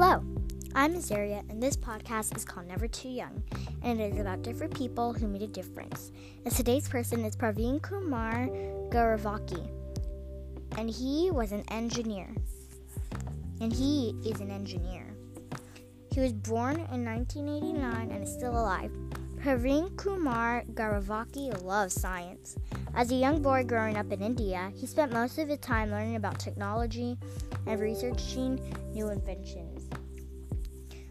I'm Azaria, and this podcast is called Never Too Young, and it is about different people who made a difference. And today's person is Praveen Kumar Garavaki, and he was an engineer. And he is an engineer. He was born in 1989 and is still alive. Praveen Kumar Garavaki loves science. As a young boy growing up in India, he spent most of his time learning about technology and researching new inventions.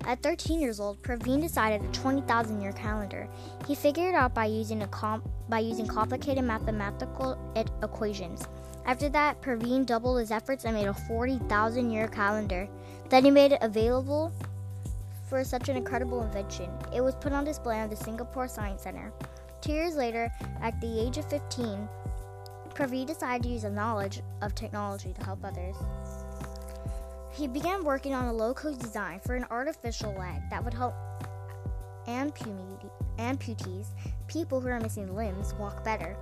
At 13 years old, Praveen decided a 20,000 year calendar. He figured it out by using, comp- by using complicated mathematical equations. After that, Praveen doubled his efforts and made a 40,000 year calendar. Then he made it available for such an incredible invention. It was put on display at the Singapore Science Center. Two years later, at the age of 15, Praveen decided to use the knowledge of technology to help others. He began working on a low cost design for an artificial leg that would help amputees, people who are missing limbs, walk better.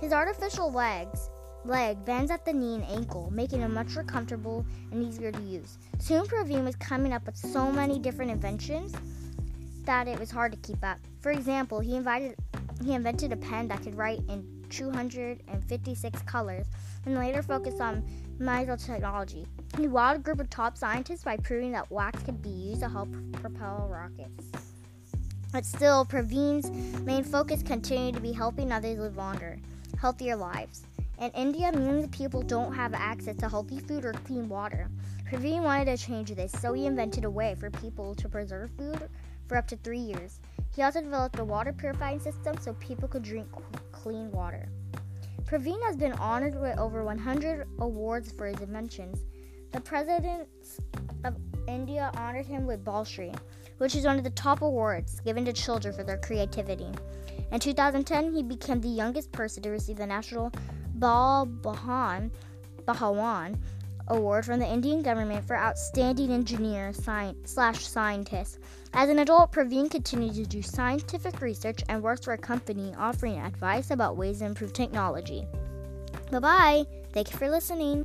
His artificial legs leg bends at the knee and ankle, making it much more comfortable and easier to use. Soon Praveen was coming up with so many different inventions that it was hard to keep up. For example, he invited he invented a pen that could write in 256 colors and later focused on medical technology. He wowed a group of top scientists by proving that wax could be used to help propel rockets. But still, Praveen's main focus continued to be helping others live longer, healthier lives. In India, millions of people don't have access to healthy food or clean water. Praveen wanted to change this, so he invented a way for people to preserve food for up to three years. He also developed a water purifying system so people could drink clean water. Praveen has been honored with over 100 awards for his inventions. The President of India honored him with Bal Shri, which is one of the top awards given to children for their creativity. In 2010, he became the youngest person to receive the National Bal Bhavan, Bhawan Award from the Indian government for outstanding engineer science, slash scientist. As an adult, Praveen continued to do scientific research and works for a company offering advice about ways to improve technology. Bye bye. Thank you for listening.